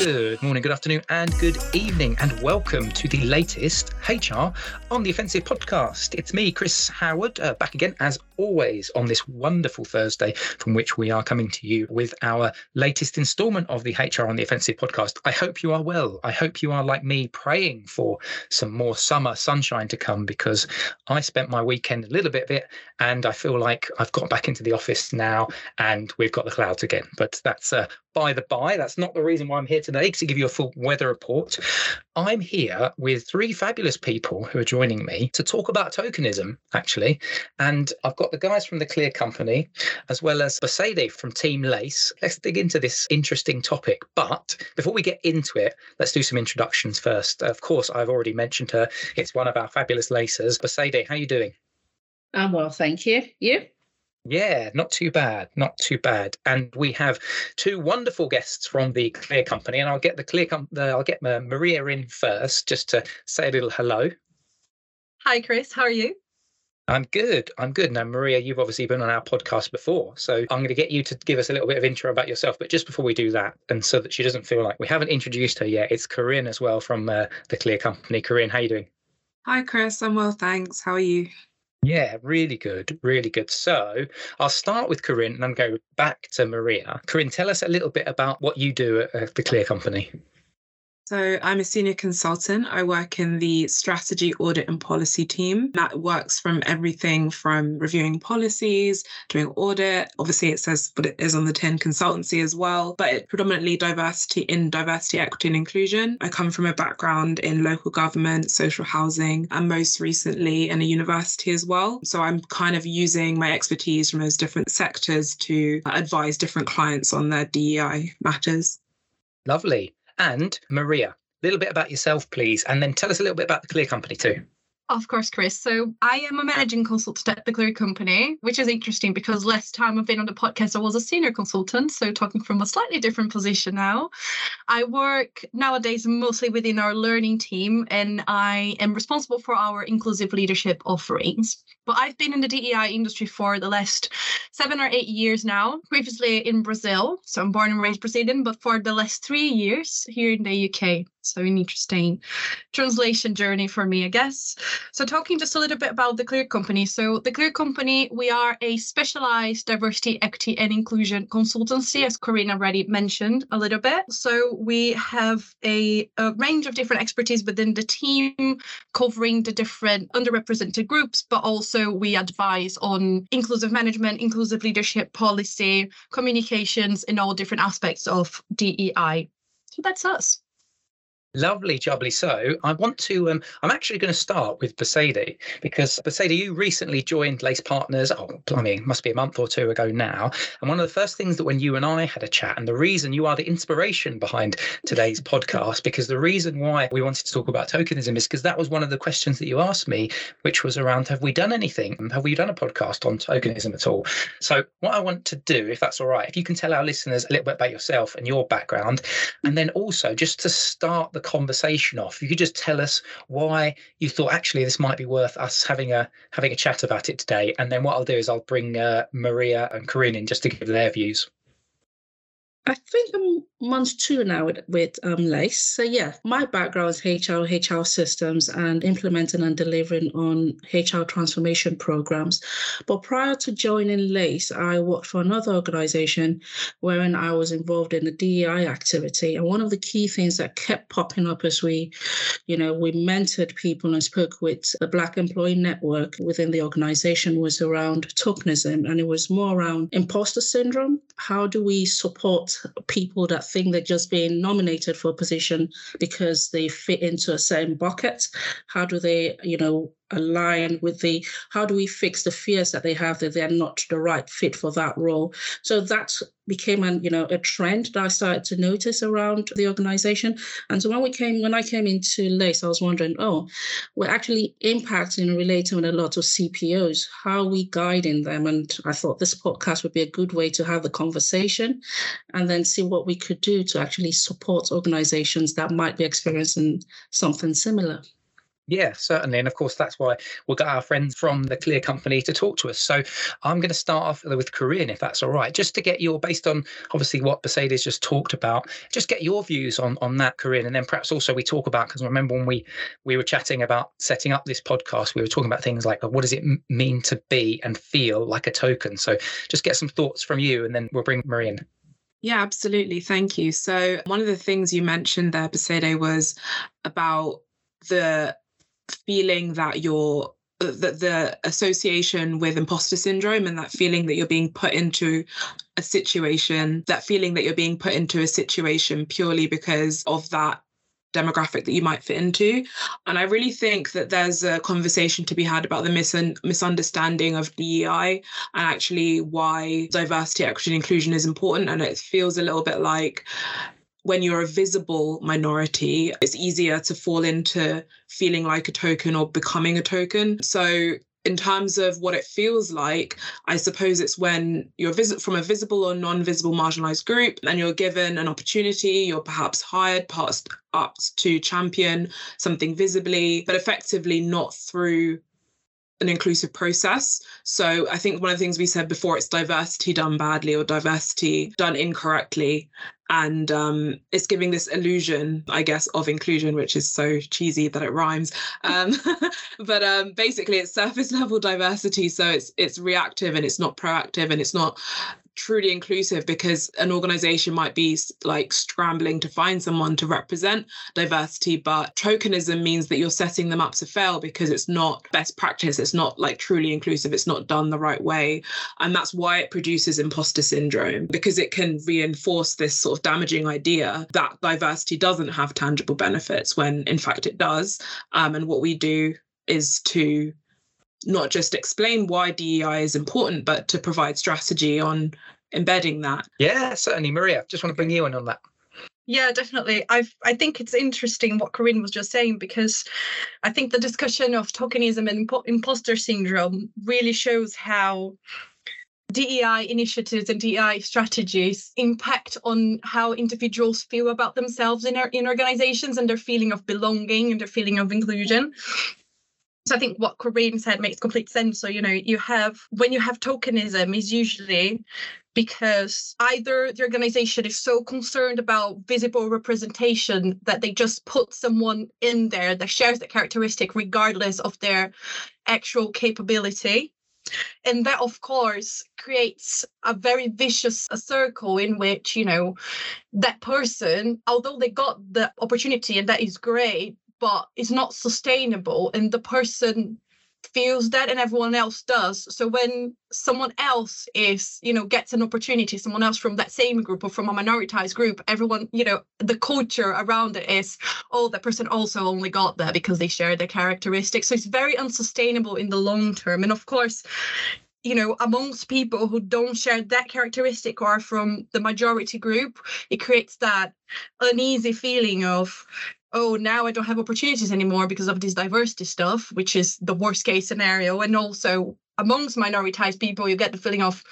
Good morning, good afternoon, and good evening, and welcome to the latest HR on the Offensive podcast. It's me, Chris Howard, uh, back again as always on this wonderful Thursday, from which we are coming to you with our latest instalment of the HR on the Offensive podcast. I hope you are well. I hope you are like me, praying for some more summer sunshine to come because I spent my weekend a little bit of it, and I feel like I've got back into the office now, and we've got the clouds again. But that's uh, by the by, that's not the reason why I'm here today to give you a full weather report. I'm here with three fabulous people who are joining me to talk about tokenism, actually. And I've got the guys from the Clear Company, as well as Bosede from Team Lace. Let's dig into this interesting topic. But before we get into it, let's do some introductions first. Of course, I've already mentioned her. It's one of our fabulous lacers. Bosede, how are you doing? I'm well, thank you. You? Yeah, not too bad, not too bad. And we have two wonderful guests from the Clear Company, and I'll get the Clear Com- the, I'll get uh, Maria in first, just to say a little hello. Hi, Chris. How are you? I'm good. I'm good. Now, Maria, you've obviously been on our podcast before, so I'm going to get you to give us a little bit of intro about yourself. But just before we do that, and so that she doesn't feel like we haven't introduced her yet, it's Corinne as well from uh, the Clear Company. Corinne, how are you doing? Hi, Chris. I'm well, thanks. How are you? Yeah, really good, really good. So I'll start with Corinne and then go back to Maria. Corinne, tell us a little bit about what you do at the Clear Company. So, I'm a senior consultant. I work in the strategy, audit, and policy team. That works from everything from reviewing policies, doing audit. Obviously, it says what it is on the tin consultancy as well, but it predominantly diversity in diversity, equity, and inclusion. I come from a background in local government, social housing, and most recently in a university as well. So, I'm kind of using my expertise from those different sectors to advise different clients on their DEI matters. Lovely. And Maria, a little bit about yourself, please, and then tell us a little bit about the Clear Company too. Of course, Chris. So I am a managing consultant at the Clear Company, which is interesting because last time I've been on the podcast, I was a senior consultant. So talking from a slightly different position now. I work nowadays mostly within our learning team and I am responsible for our inclusive leadership offerings. But I've been in the DEI industry for the last seven or eight years now, previously in Brazil. So I'm born and raised Brazilian, but for the last three years here in the UK. So an interesting translation journey for me, I guess. So talking just a little bit about the Clear Company. So the Clear Company, we are a specialized diversity, equity, and inclusion consultancy, as Corinne already mentioned a little bit. So we have a, a range of different expertise within the team, covering the different underrepresented groups, but also we advise on inclusive management, inclusive leadership policy, communications, in all different aspects of DEI. So that's us. Lovely, jubbly. So I want to. Um, I'm actually going to start with Bosede because Bosede, you recently joined Lace Partners. Oh, I mean, must be a month or two ago now. And one of the first things that when you and I had a chat, and the reason you are the inspiration behind today's podcast, because the reason why we wanted to talk about tokenism is because that was one of the questions that you asked me, which was around Have we done anything? Have we done a podcast on tokenism at all? So what I want to do, if that's all right, if you can tell our listeners a little bit about yourself and your background, and then also just to start the the conversation off. You could just tell us why you thought actually this might be worth us having a having a chat about it today, and then what I'll do is I'll bring uh, Maria and Corinne in just to give their views. I think I'm month two now with, with um, Lace. So yeah, my background is HR, HR systems, and implementing and delivering on HR transformation programs. But prior to joining Lace, I worked for another organization wherein I was involved in the DEI activity. And one of the key things that kept popping up as we, you know, we mentored people and spoke with the Black Employee Network within the organization was around tokenism, and it was more around imposter syndrome. How do we support people that think they're just being nominated for a position because they fit into a certain bucket? How do they, you know, align with the how do we fix the fears that they have that they're not the right fit for that role? So that became an you know a trend that i started to notice around the organization. And so when we came when i came into lace i was wondering oh we're actually impacting relating with a lot of cpos how are we guiding them? And i thought this podcast would be a good way to have the conversation and then see what we could do to actually support organizations that might be experiencing something similar yeah, certainly. And of course, that's why we'll get our friends from the Clear Company to talk to us. So I'm going to start off with Corinne, if that's all right, just to get your, based on obviously what Bosede just talked about, just get your views on, on that, Corinne. And then perhaps also we talk about, because remember when we, we were chatting about setting up this podcast, we were talking about things like what does it mean to be and feel like a token? So just get some thoughts from you and then we'll bring Marie in. Yeah, absolutely. Thank you. So, one of the things you mentioned there, Bosede, was about the feeling that you're uh, that the association with imposter syndrome and that feeling that you're being put into a situation, that feeling that you're being put into a situation purely because of that demographic that you might fit into. And I really think that there's a conversation to be had about the mis- misunderstanding of DEI and actually why diversity, equity, and inclusion is important. And it feels a little bit like when you're a visible minority, it's easier to fall into feeling like a token or becoming a token. So in terms of what it feels like, I suppose it's when you're visit from a visible or non-visible marginalized group and you're given an opportunity, you're perhaps hired, passed up to champion something visibly, but effectively not through an inclusive process. So I think one of the things we said before, it's diversity done badly or diversity done incorrectly and um, it's giving this illusion, I guess, of inclusion, which is so cheesy that it rhymes. Um, but um, basically, it's surface level diversity, so it's it's reactive and it's not proactive and it's not truly inclusive because an organization might be like scrambling to find someone to represent diversity but tokenism means that you're setting them up to fail because it's not best practice. It's not like truly inclusive. It's not done the right way. And that's why it produces imposter syndrome because it can reinforce this sort of damaging idea that diversity doesn't have tangible benefits when in fact it does. Um, and what we do is to not just explain why DEI is important, but to provide strategy on embedding that. Yeah, certainly. Maria, just want to bring you in on that. Yeah, definitely. I I think it's interesting what Corinne was just saying because I think the discussion of tokenism and impo- imposter syndrome really shows how DEI initiatives and DEI strategies impact on how individuals feel about themselves in, our, in organizations and their feeling of belonging and their feeling of inclusion. So I think what Corinne said makes complete sense. So, you know, you have when you have tokenism is usually because either the organization is so concerned about visible representation that they just put someone in there that shares the characteristic regardless of their actual capability and that of course creates a very vicious circle in which you know that person although they got the opportunity and that is great but it's not sustainable and the person feels that and everyone else does. So when someone else is you know gets an opportunity someone else from that same group or from a minoritized group everyone you know the culture around it is oh that person also only got that because they share their characteristics. So it's very unsustainable in the long term. And of course you know, amongst people who don't share that characteristic or from the majority group, it creates that uneasy feeling of, oh, now I don't have opportunities anymore because of this diversity stuff, which is the worst case scenario. And also amongst minoritized people, you get the feeling of,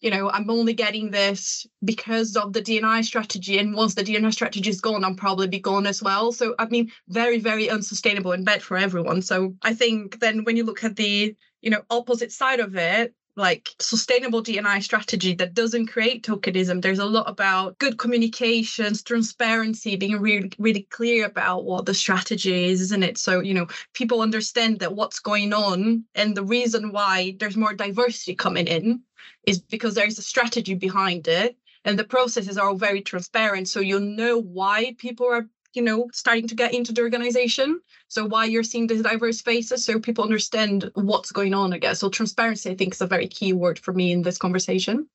you know, I'm only getting this because of the D&I strategy. And once the D&I strategy is gone, I'll probably be gone as well. So, I mean, very, very unsustainable and bad for everyone. So I think then when you look at the, you know, opposite side of it, like sustainable D&I strategy that doesn't create tokenism. There's a lot about good communications, transparency, being really, really clear about what the strategy is, isn't it? So, you know, people understand that what's going on and the reason why there's more diversity coming in is because there's a strategy behind it. And the processes are all very transparent. So you'll know why people are you know starting to get into the organization. So why you're seeing these diverse faces so people understand what's going on i guess. So transparency i think is a very key word for me in this conversation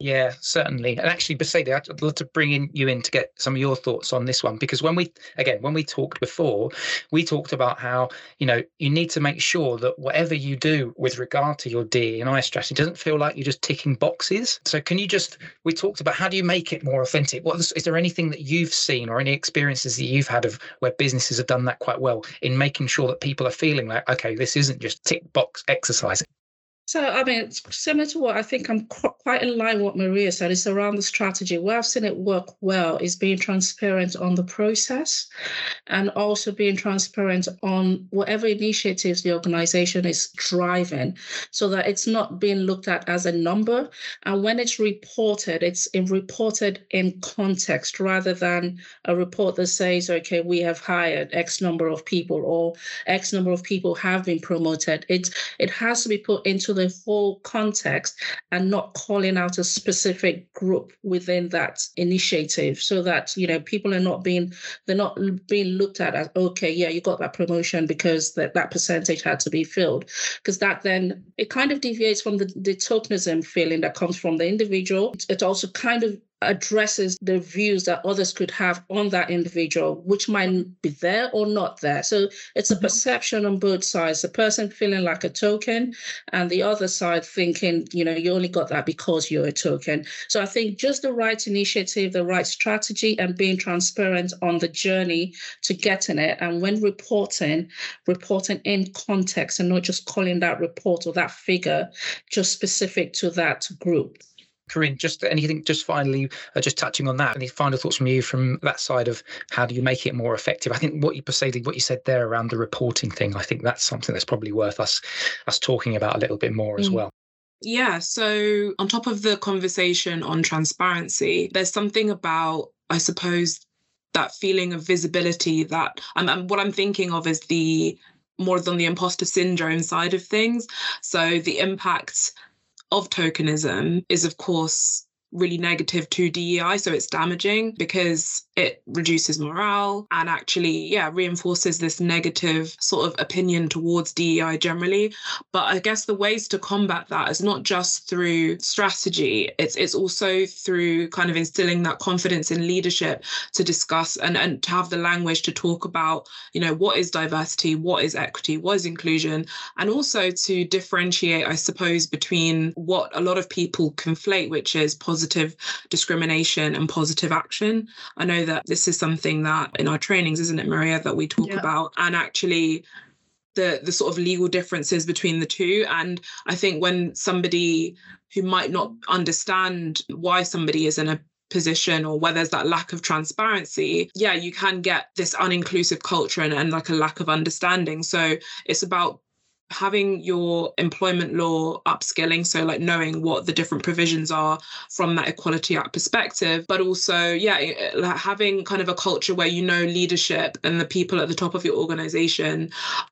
Yeah, certainly. And actually, Bosede, I'd love to bring in you in to get some of your thoughts on this one because when we again when we talked before, we talked about how you know you need to make sure that whatever you do with regard to your D and I strategy doesn't feel like you're just ticking boxes. So can you just we talked about how do you make it more authentic? What is, is there anything that you've seen or any experiences that you've had of where businesses have done that quite well in making sure that people are feeling like okay, this isn't just tick box exercise. So, I mean, it's similar to what I think I'm quite in line with what Maria said. It's around the strategy. Where I've seen it work well is being transparent on the process and also being transparent on whatever initiatives the organization is driving so that it's not being looked at as a number. And when it's reported, it's in reported in context rather than a report that says, okay, we have hired X number of people or X number of people have been promoted. It, it has to be put into the whole context and not calling out a specific group within that initiative so that you know people are not being they're not being looked at as okay yeah you got that promotion because that, that percentage had to be filled. Because that then it kind of deviates from the, the tokenism feeling that comes from the individual. It also kind of addresses the views that others could have on that individual, which might be there or not there. So it's a mm-hmm. perception on both sides. The person feeling like a token, and the other side thinking, you know, you only got that because you're a token. So I think just the right initiative, the right strategy, and being transparent on the journey to getting it. And when reporting, reporting in context and not just calling that report or that figure just specific to that group. Corinne, just anything, just finally, uh, just touching on that, any final thoughts from you from that side of how do you make it more effective? I think what you perceived, what you said there around the reporting thing, I think that's something that's probably worth us us talking about a little bit more as mm. well. Yeah. So on top of the conversation on transparency, there's something about, I suppose, that feeling of visibility that and what I'm thinking of is the more than the imposter syndrome side of things. So the impact of tokenism is, of course, really negative to DEI. So it's damaging because it reduces morale and actually, yeah, reinforces this negative sort of opinion towards DEI generally. But I guess the ways to combat that is not just through strategy, it's it's also through kind of instilling that confidence in leadership to discuss and, and to have the language to talk about, you know, what is diversity, what is equity, what is inclusion, and also to differentiate, I suppose, between what a lot of people conflate, which is positive positive discrimination and positive action. I know that this is something that in our trainings, isn't it, Maria, that we talk yeah. about, and actually the the sort of legal differences between the two. And I think when somebody who might not understand why somebody is in a position or where there's that lack of transparency, yeah, you can get this uninclusive culture and, and like a lack of understanding. So it's about having your employment law upskilling so like knowing what the different provisions are from that equality act perspective but also yeah like having kind of a culture where you know leadership and the people at the top of your organization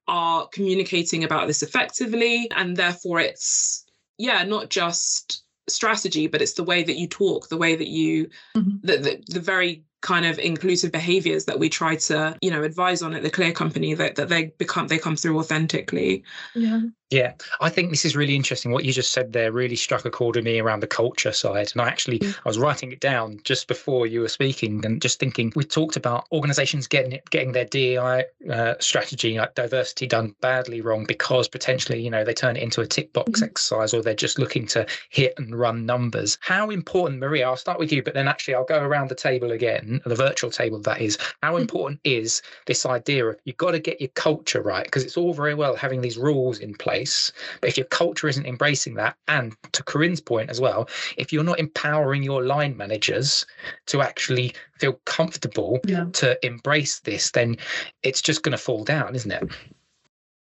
are communicating about this effectively and therefore it's yeah not just strategy but it's the way that you talk the way that you mm-hmm. the, the, the very kind of inclusive behaviors that we try to you know advise on at the clear company that, that they become they come through authentically. Yeah yeah, I think this is really interesting. What you just said there really struck a chord with me around the culture side. And I actually mm. I was writing it down just before you were speaking and just thinking we talked about organizations getting it, getting their DEI uh, strategy like diversity done badly wrong because potentially, you know, they turn it into a tick box mm. exercise or they're just looking to hit and run numbers. How important, Maria, I'll start with you, but then actually I'll go around the table again, the virtual table that is. How mm-hmm. important is this idea of you've got to get your culture right? Because it's all very well having these rules in place place. But if your culture isn't embracing that, and to Corinne's point as well, if you're not empowering your line managers to actually feel comfortable yeah. to embrace this, then it's just going to fall down, isn't it?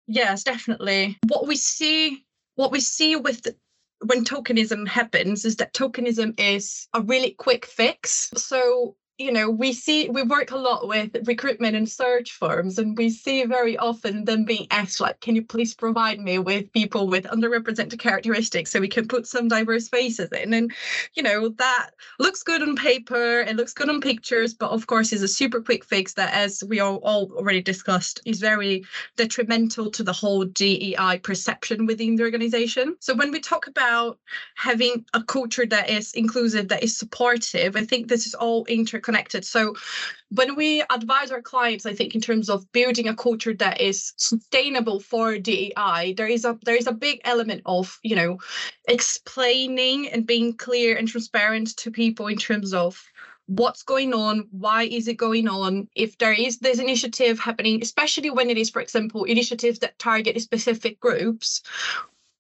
Yes, definitely. What we see, what we see with the, when tokenism happens is that tokenism is a really quick fix. So you know we see we work a lot with recruitment and search firms and we see very often them being asked like can you please provide me with people with underrepresented characteristics so we can put some diverse faces in? And you know that looks good on paper it looks good on pictures but of course is a super quick fix that as we all, already discussed is very detrimental to the whole dei perception within the organization. So when we talk about having a culture that is inclusive that is supportive i think this is all inter connected. So when we advise our clients, I think in terms of building a culture that is sustainable for DEI, there is a there is a big element of, you know, explaining and being clear and transparent to people in terms of what's going on why is it going on if there is this initiative happening especially when it is for example initiatives that target specific groups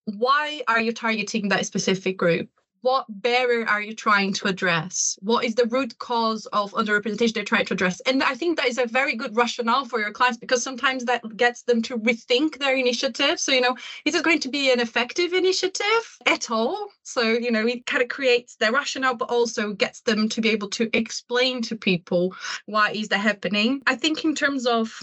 why are you targeting that specific group what barrier are you trying to address? What is the root cause of underrepresentation they're trying to address? And I think that is a very good rationale for your clients because sometimes that gets them to rethink their initiative. So, you know, is it going to be an effective initiative at all? So, you know, it kind of creates their rationale, but also gets them to be able to explain to people why is that happening. I think in terms of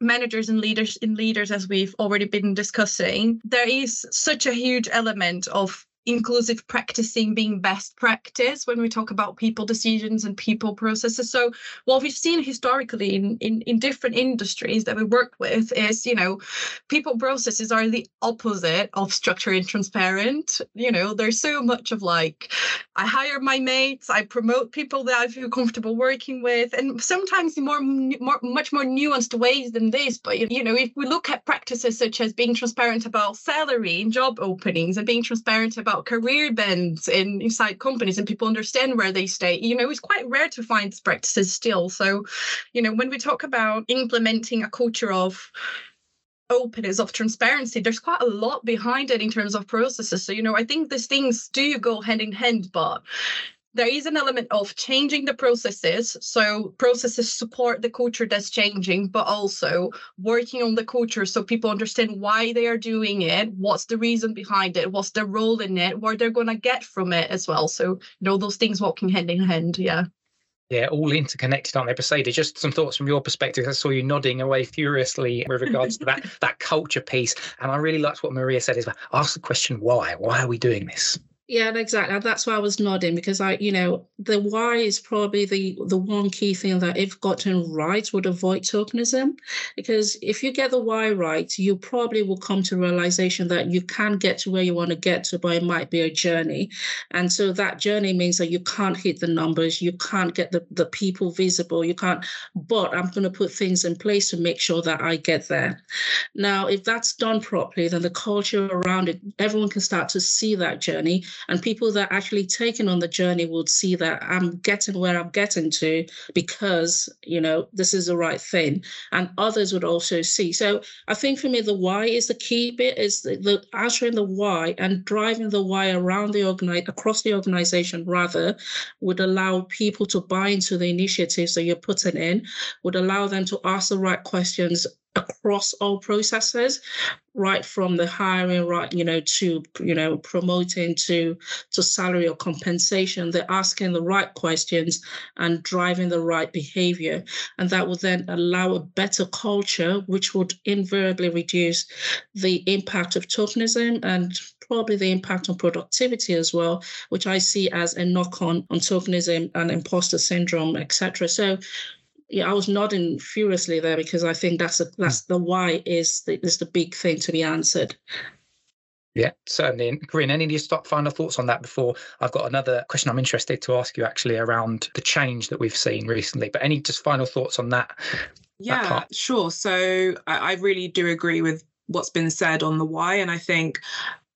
managers and leaders in leaders as we've already been discussing there is such a huge element of inclusive practicing being best practice when we talk about people decisions and people processes. So what we've seen historically in, in, in different industries that we work with is you know people processes are the opposite of structure and transparent. You know there's so much of like i hire my mates i promote people that i feel comfortable working with and sometimes in more, more much more nuanced ways than this. But you know if we look at practices such as being transparent about salary and job openings and being transparent about about career bends in inside companies and people understand where they stay. You know it's quite rare to find practices still. So you know when we talk about implementing a culture of openness of transparency there's quite a lot behind it in terms of processes. So you know i think these things do go hand in hand but there is an element of changing the processes. So processes support the culture that's changing, but also working on the culture so people understand why they are doing it, what's the reason behind it, what's their role in it, what they're going to get from it as well. So, you know, those things walking hand in hand. Yeah. Yeah, all interconnected, aren't they? Bosede, just some thoughts from your perspective. I saw you nodding away furiously with regards to that that culture piece. And I really liked what Maria said is ask the question why? Why are we doing this? Yeah, exactly. That's why I was nodding because I, you know, the why is probably the the one key thing that if gotten right would avoid tokenism. Because if you get the why right, you probably will come to realization that you can get to where you want to get to, but it might be a journey. And so that journey means that you can't hit the numbers, you can't get the, the people visible, you can't, but I'm going to put things in place to make sure that I get there. Now, if that's done properly, then the culture around it, everyone can start to see that journey and people that actually taken on the journey would see that I'm getting where I'm getting to because, you know, this is the right thing. And others would also see. So I think for me, the why is the key bit, is the, the answering the why and driving the why around the organize across the organization rather would allow people to buy into the initiatives that you're putting in, would allow them to ask the right questions across all processes right from the hiring right you know to you know promoting to to salary or compensation. They're asking the right questions and driving the right behavior. And that will then allow a better culture which would invariably reduce the impact of tokenism and probably the impact on productivity as well which i see as a knock on on tokenism and imposter syndrome etc so yeah, I was nodding furiously there because I think that's a, that's the why is the, is the big thing to be answered. Yeah, certainly. And Corinne, any of your stop final thoughts on that before I've got another question I'm interested to ask you actually around the change that we've seen recently. But any just final thoughts on that? Yeah, that sure. So I, I really do agree with what's been said on the why. And I think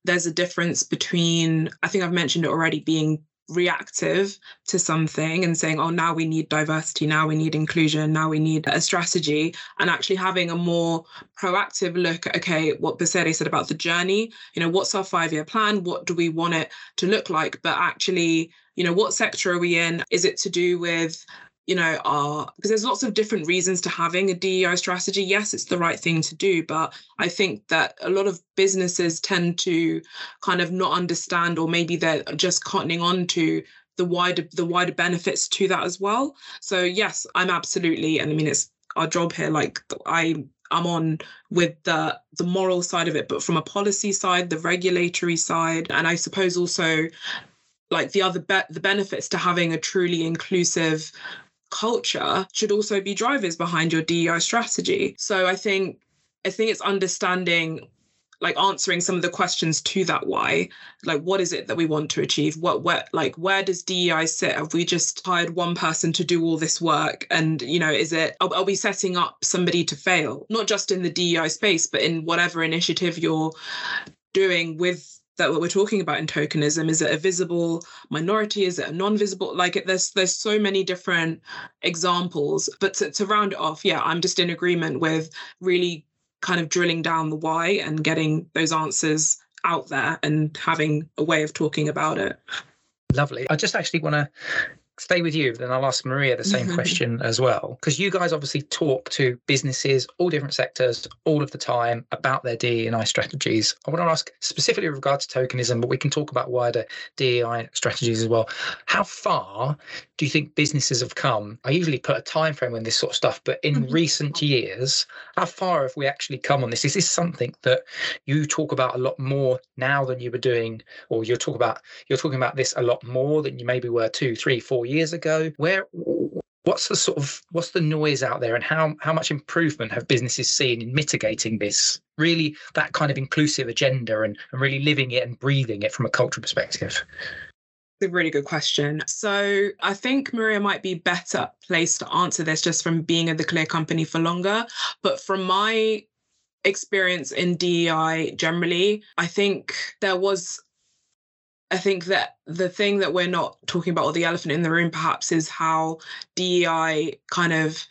there's a difference between, I think I've mentioned it already, being reactive to something and saying, oh, now we need diversity, now we need inclusion, now we need a strategy, and actually having a more proactive look at, okay, what Bosede said about the journey, you know, what's our five year plan? What do we want it to look like? But actually, you know, what sector are we in? Is it to do with you know, are because there's lots of different reasons to having a DEI strategy. Yes, it's the right thing to do, but I think that a lot of businesses tend to kind of not understand, or maybe they're just cottoning on to the wider the wider benefits to that as well. So yes, I'm absolutely, and I mean it's our job here. Like I I'm on with the the moral side of it, but from a policy side, the regulatory side, and I suppose also like the other be- the benefits to having a truly inclusive culture should also be drivers behind your DEI strategy. So I think I think it's understanding like answering some of the questions to that why. Like what is it that we want to achieve? What where like where does dei sit? Have we just hired one person to do all this work? And you know is it are, are we setting up somebody to fail? Not just in the dei space but in whatever initiative you're doing with that what we're talking about in tokenism is it a visible minority is it a non-visible like there's there's so many different examples but to, to round it off yeah i'm just in agreement with really kind of drilling down the why and getting those answers out there and having a way of talking about it. Lovely. I just actually want to stay with you, then I'll ask Maria the same question as well. Because you guys obviously talk to businesses, all different sectors, all of the time about their DEI strategies. I want to ask specifically with regard to tokenism, but we can talk about wider DEI strategies as well. How far do you think businesses have come? I usually put a time frame on this sort of stuff, but in mm-hmm. recent years, how far have we actually come on this? Is this something that you talk about a lot more now than you were doing, or you're talking about you're talking about this a lot more than you maybe were two, three, four years ago? Where what's the sort of what's the noise out there and how how much improvement have businesses seen in mitigating this really that kind of inclusive agenda and, and really living it and breathing it from a cultural perspective a really good question. So I think Maria might be better placed to answer this just from being at the Clear company for longer. But from my experience in DEI generally, I think there was I think that the thing that we're not talking about, or the elephant in the room perhaps, is how DEI kind of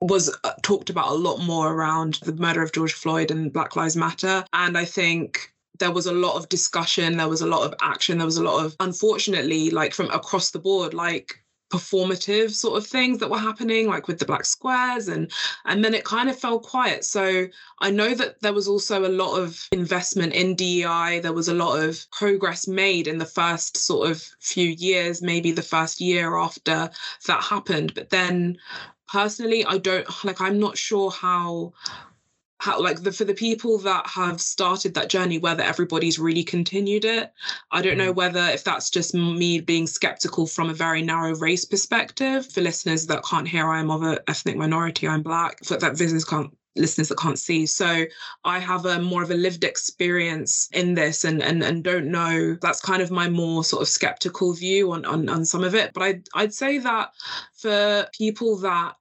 was uh, talked about a lot more around the murder of George Floyd and Black Lives Matter. And I think there was a lot of discussion, there was a lot of action, there was a lot of, unfortunately, like from across the board, like performative sort of things that were happening like with the black squares and and then it kind of fell quiet. So i know that there was also a lot of investment in dei there was a lot of progress made in the first sort of few years maybe the first year after that happened. But then personally i don't like i'm not sure how how like the for the people that have started that journey whether everybody's really continued it i don't know mm. whether if that's just me being skeptical from a very narrow race perspective for listeners that can't hear i am of an ethnic minority i'm black for that visitors can't listeners that can't see so i have a more of a lived experience in this and and, and don't know that's kind of my more sort of skeptical view on, on on some of it but i i'd say that for people that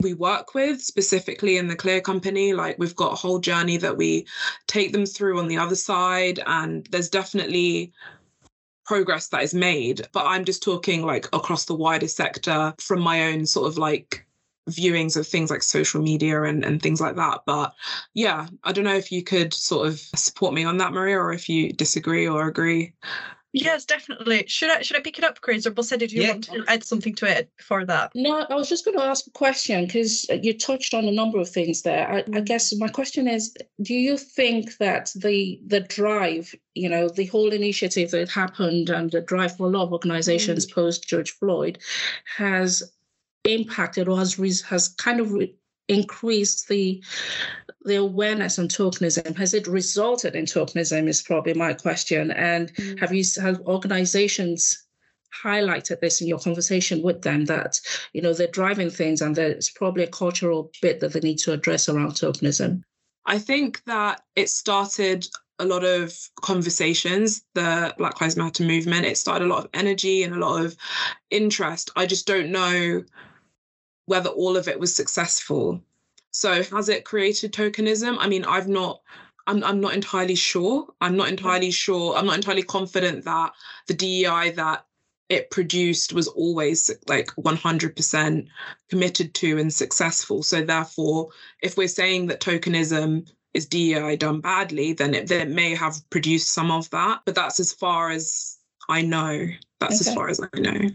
we work with specifically in the clear company like we've got a whole journey that we take them through on the other side and there's definitely progress that is made but i'm just talking like across the wider sector from my own sort of like viewings of things like social media and, and things like that. But yeah i don't know if you could sort of support me on that maria or if you disagree or agree Yes, definitely. Should I should I pick it up, Chris, or Bosse, did you yeah. want to add something to it before that? No, I was just going to ask a question because you touched on a number of things there. I, I, mm. guess my question is: Do you think that the the drive, you know, the whole initiative that happened and the drive for a lot of organizations mm. post George Floyd, has impacted or has has kind of increased the the awareness on tokenism? Has it resulted in tokenism? Is probably my question. And mm. have you have organizations highlighted this in your conversation with them that you know they're driving things and there's probably a cultural bit that they need to address around tokenism? I think that it started a lot of conversations, the Black Lives Matter movement. It started a lot of energy and a lot of interest. I just don't know whether all of it was successful. So has it created tokenism? I mean, I've not I'm I'm not entirely sure. I'm not entirely sure. I'm not entirely confident that the DEI that it produced was always like 100% committed to and successful. So therefore, if we're saying that tokenism is DEI done badly, then it, then it may have produced some of that. But that's as far as I know. That's okay. as far as I know.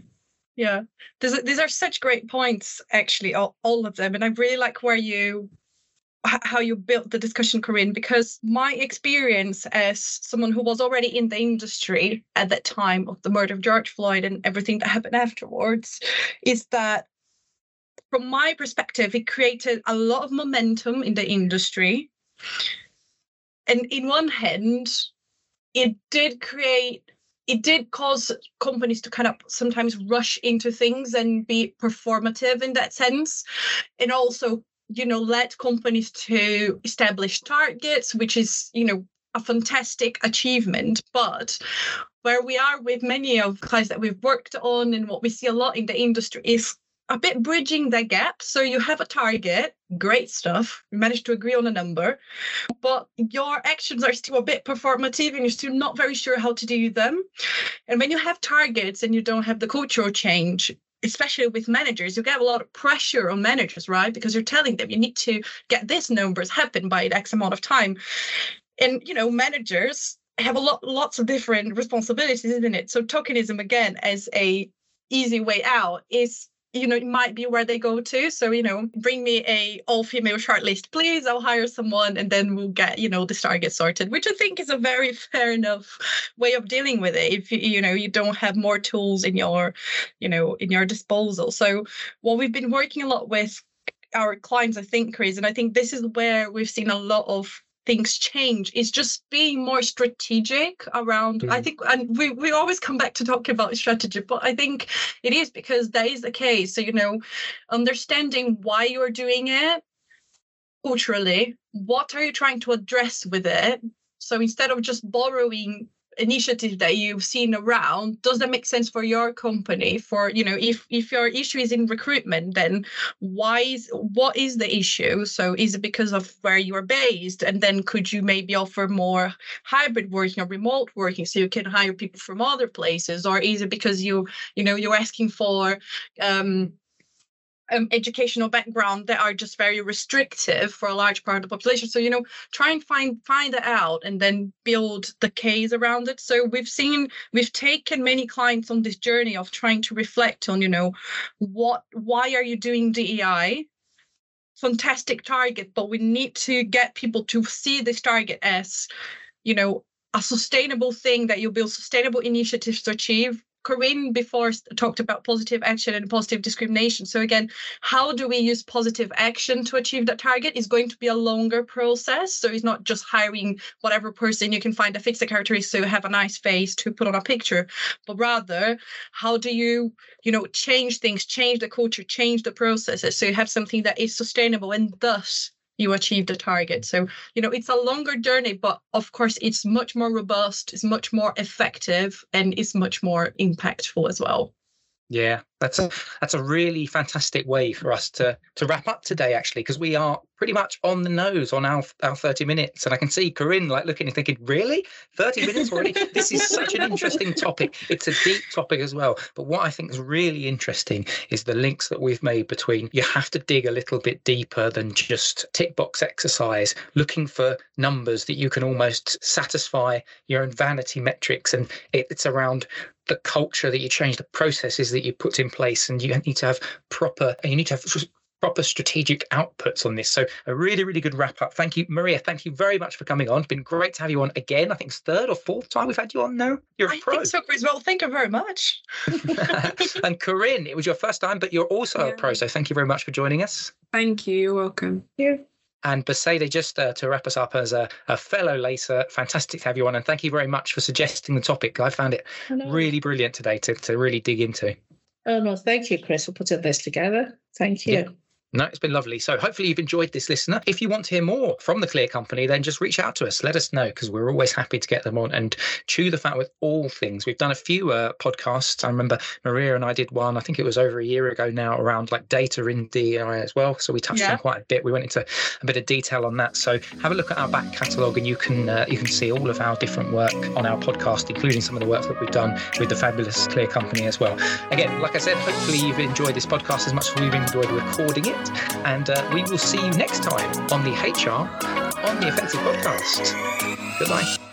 Yeah, these are, these are such great points, actually, all, all of them. And I really like where you how you built the discussion, Corinne, because my experience as someone who was already in the industry at that time of the murder of George Floyd and everything that happened afterwards is that from my perspective, it created a lot of momentum in the industry. And in one hand, it did create it did cause companies to kind of sometimes rush into things and be performative in that sense and also you know led companies to establish targets which is you know a fantastic achievement but where we are with many of clients that we've worked on and what we see a lot in the industry is a bit bridging the gap. So you have a target, great stuff. You managed to agree on a number, but your actions are still a bit performative and you're still not very sure how to do them. And when you have targets and you don't have the cultural change, especially with managers, you get a lot of pressure on managers, right? Because you're telling them you need to get these numbers happen by X amount of time. And you know, managers have a lot lots of different responsibilities, isn't it? So tokenism again as a easy way out is you know, it might be where they go to. So, you know, bring me a all female shortlist, please. I'll hire someone and then we'll get, you know, this target sorted, which I think is a very fair enough way of dealing with it. If you, you know, you don't have more tools in your, you know, in your disposal. So what we've been working a lot with our clients, I think, Chris, and I think this is where we've seen a lot of things change. Is just being more strategic around mm. i think and we, we always come back to talking about strategy but i think it is because that is the case. So you know understanding why you're doing it culturally what are you trying to address with it? So instead of just borrowing initiative that you've seen around does that make sense for your company? For you know if if your issue is in recruitment then why is what is the issue? So is it because of where you're based? And then could you maybe offer more hybrid working or remote working so you can hire people from other places? Or is it because you you know you're asking for um um, educational background that are just very restrictive for a large part of the population. So you know, try and find find it out and then build the case around it. So we've seen we've taken many clients on this journey of trying to reflect on you know what why are you doing DEI fantastic target but we need to get people to see this target as you know a sustainable thing that you build sustainable initiatives to achieve Corinne before talked about positive action and positive discrimination. So again, how do we use positive action to achieve that target is going to be a longer process. So it's not just hiring whatever person you can find a fix the characteristics so you have a nice face to put on a picture, but rather how do you, you know, change things, change the culture, change the processes so you have something that is sustainable and thus you achieved a target. So, you know, it's a longer journey, but of course, it's much more robust, it's much more effective, and it's much more impactful as well. Yeah, that's a that's a really fantastic way for us to to wrap up today, actually, because we are pretty much on the nose on our our thirty minutes, and I can see Corinne like looking and thinking, really, thirty minutes already? this is such an interesting topic. It's a deep topic as well. But what I think is really interesting is the links that we've made between you have to dig a little bit deeper than just tick box exercise, looking for numbers that you can almost satisfy your own vanity metrics, and it, it's around the culture that you change, the processes that you put in place, and you need to have proper, you need to have proper strategic outputs on this. So a really, really good wrap up. Thank you, Maria. Thank you very much for coming on. It's been great to have you on again. I think it's third or fourth time we've had you on now. You're a I pro. think so, Chris. Well, thank you very much. and Corinne, it was your first time, but you're also yeah. a pro. So thank you very much for joining us. Thank you. You're welcome. Yeah. And Bosede, just uh, to wrap us up as a, a, fellow lacer, fantastic to have you on. And thank you very much for suggesting the topic. I found it really brilliant today to, to really dig into. Oh, no, thank you, Chris, for putting this together. Thank you. Yeah. No, it's been lovely. So hopefully you've enjoyed this, listener. If you want to hear more from the Clear Company, then just reach out to us. Let us know because we're always happy to get them on and chew the fat with all things. We've done a few uh, podcasts. I remember Maria and I did one. I think it was over a year ago now around like data in DEI as well. So we touched yeah. on quite a bit. We went into a bit of detail on that. So have a look at our back catalogue and you can uh, you can see all of our different work on our podcast, including some of the work that we've done with the fabulous Clear Company as well. Again, like I said, hopefully you've enjoyed this podcast as much as we've enjoyed recording it. And uh, we will see you next time on the HR on the Offensive podcast. Goodbye.